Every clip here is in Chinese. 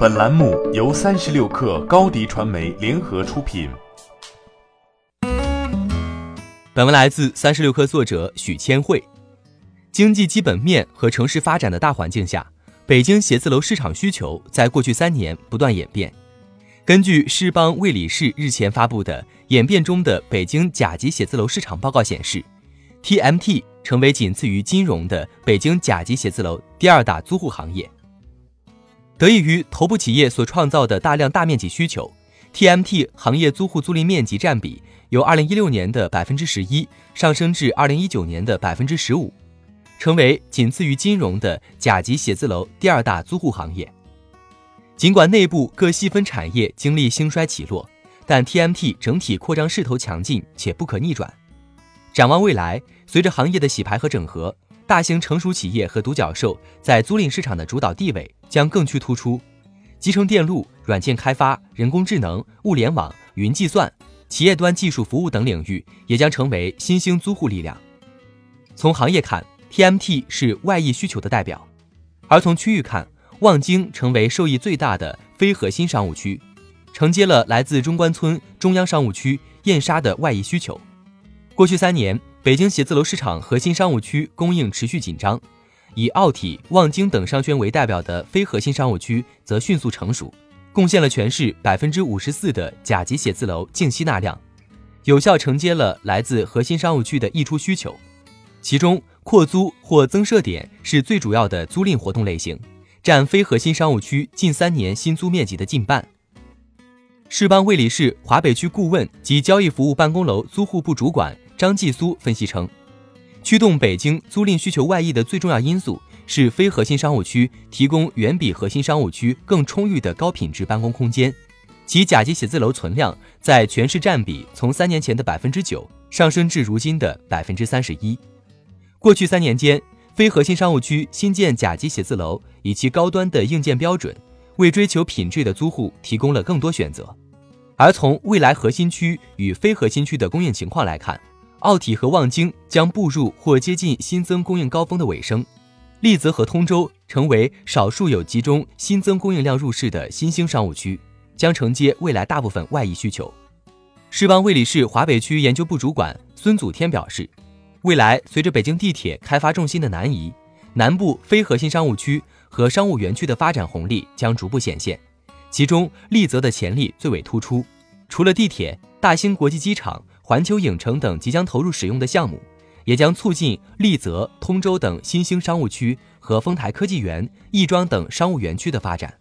本栏目由三十六氪高低传媒联合出品。本文来自三十六氪作者许千惠。经济基本面和城市发展的大环境下，北京写字楼市场需求在过去三年不断演变。根据世邦魏理仕日前发布的《演变中的北京甲级写字楼市场报告》显示，TMT 成为仅次于金融的北京甲级写字楼第二大租户行业。得益于头部企业所创造的大量大面积需求，TMT 行业租户租赁面积占比由2016年的百分之十一上升至2019年的百分之十五，成为仅次于金融的甲级写字楼第二大租户行业。尽管内部各细分产业经历兴衰起落，但 TMT 整体扩张势头强劲且不可逆转。展望未来，随着行业的洗牌和整合。大型成熟企业和独角兽在租赁市场的主导地位将更趋突出，集成电路、软件开发、人工智能、物联网、云计算、企业端技术服务等领域也将成为新兴租户力量。从行业看，TMT 是外溢需求的代表；而从区域看，望京成为受益最大的非核心商务区，承接了来自中关村中央商务区燕莎的外溢需求。过去三年。北京写字楼市场核心商务区供应持续紧张，以奥体、望京等商圈为代表的非核心商务区则迅速成熟，贡献了全市百分之五十四的甲级写字楼净吸纳量，有效承接了来自核心商务区的溢出需求。其中，扩租或增设点是最主要的租赁活动类型，占非核心商务区近三年新租面积的近半。世邦魏理仕华北区顾问及交易服务办公楼租户部主管。张继苏分析称，驱动北京租赁需求外溢的最重要因素是非核心商务区提供远比核心商务区更充裕的高品质办公空间，其甲级写字楼存量在全市占比从三年前的百分之九上升至如今的百分之三十一。过去三年间，非核心商务区新建甲级写字楼以其高端的硬件标准，为追求品质的租户提供了更多选择。而从未来核心区与非核心区的供应情况来看，奥体和望京将步入或接近新增供应高峰的尾声，丽泽和通州成为少数有集中新增供应量入市的新兴商务区，将承接未来大部分外溢需求。世邦魏理仕华北区研究部主管孙祖天表示，未来随着北京地铁开发重心的南移，南部非核心商务区和商务园区的发展红利将逐步显现，其中丽泽的潜力最为突出。除了地铁、大兴国际机场。环球影城等即将投入使用的项目，也将促进丽泽、通州等新兴商务区和丰台科技园、亦庄等商务园区的发展。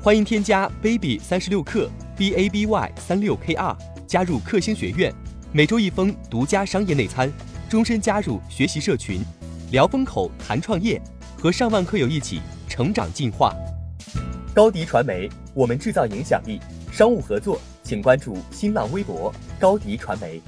欢迎添加 baby 三十六克 b a b y 三六 k r 加入克星学院，每周一封独家商业内参，终身加入学习社群，聊风口谈创业，和上万课友一起成长进化。高迪传媒，我们制造影响力。商务合作，请关注新浪微博高迪传媒。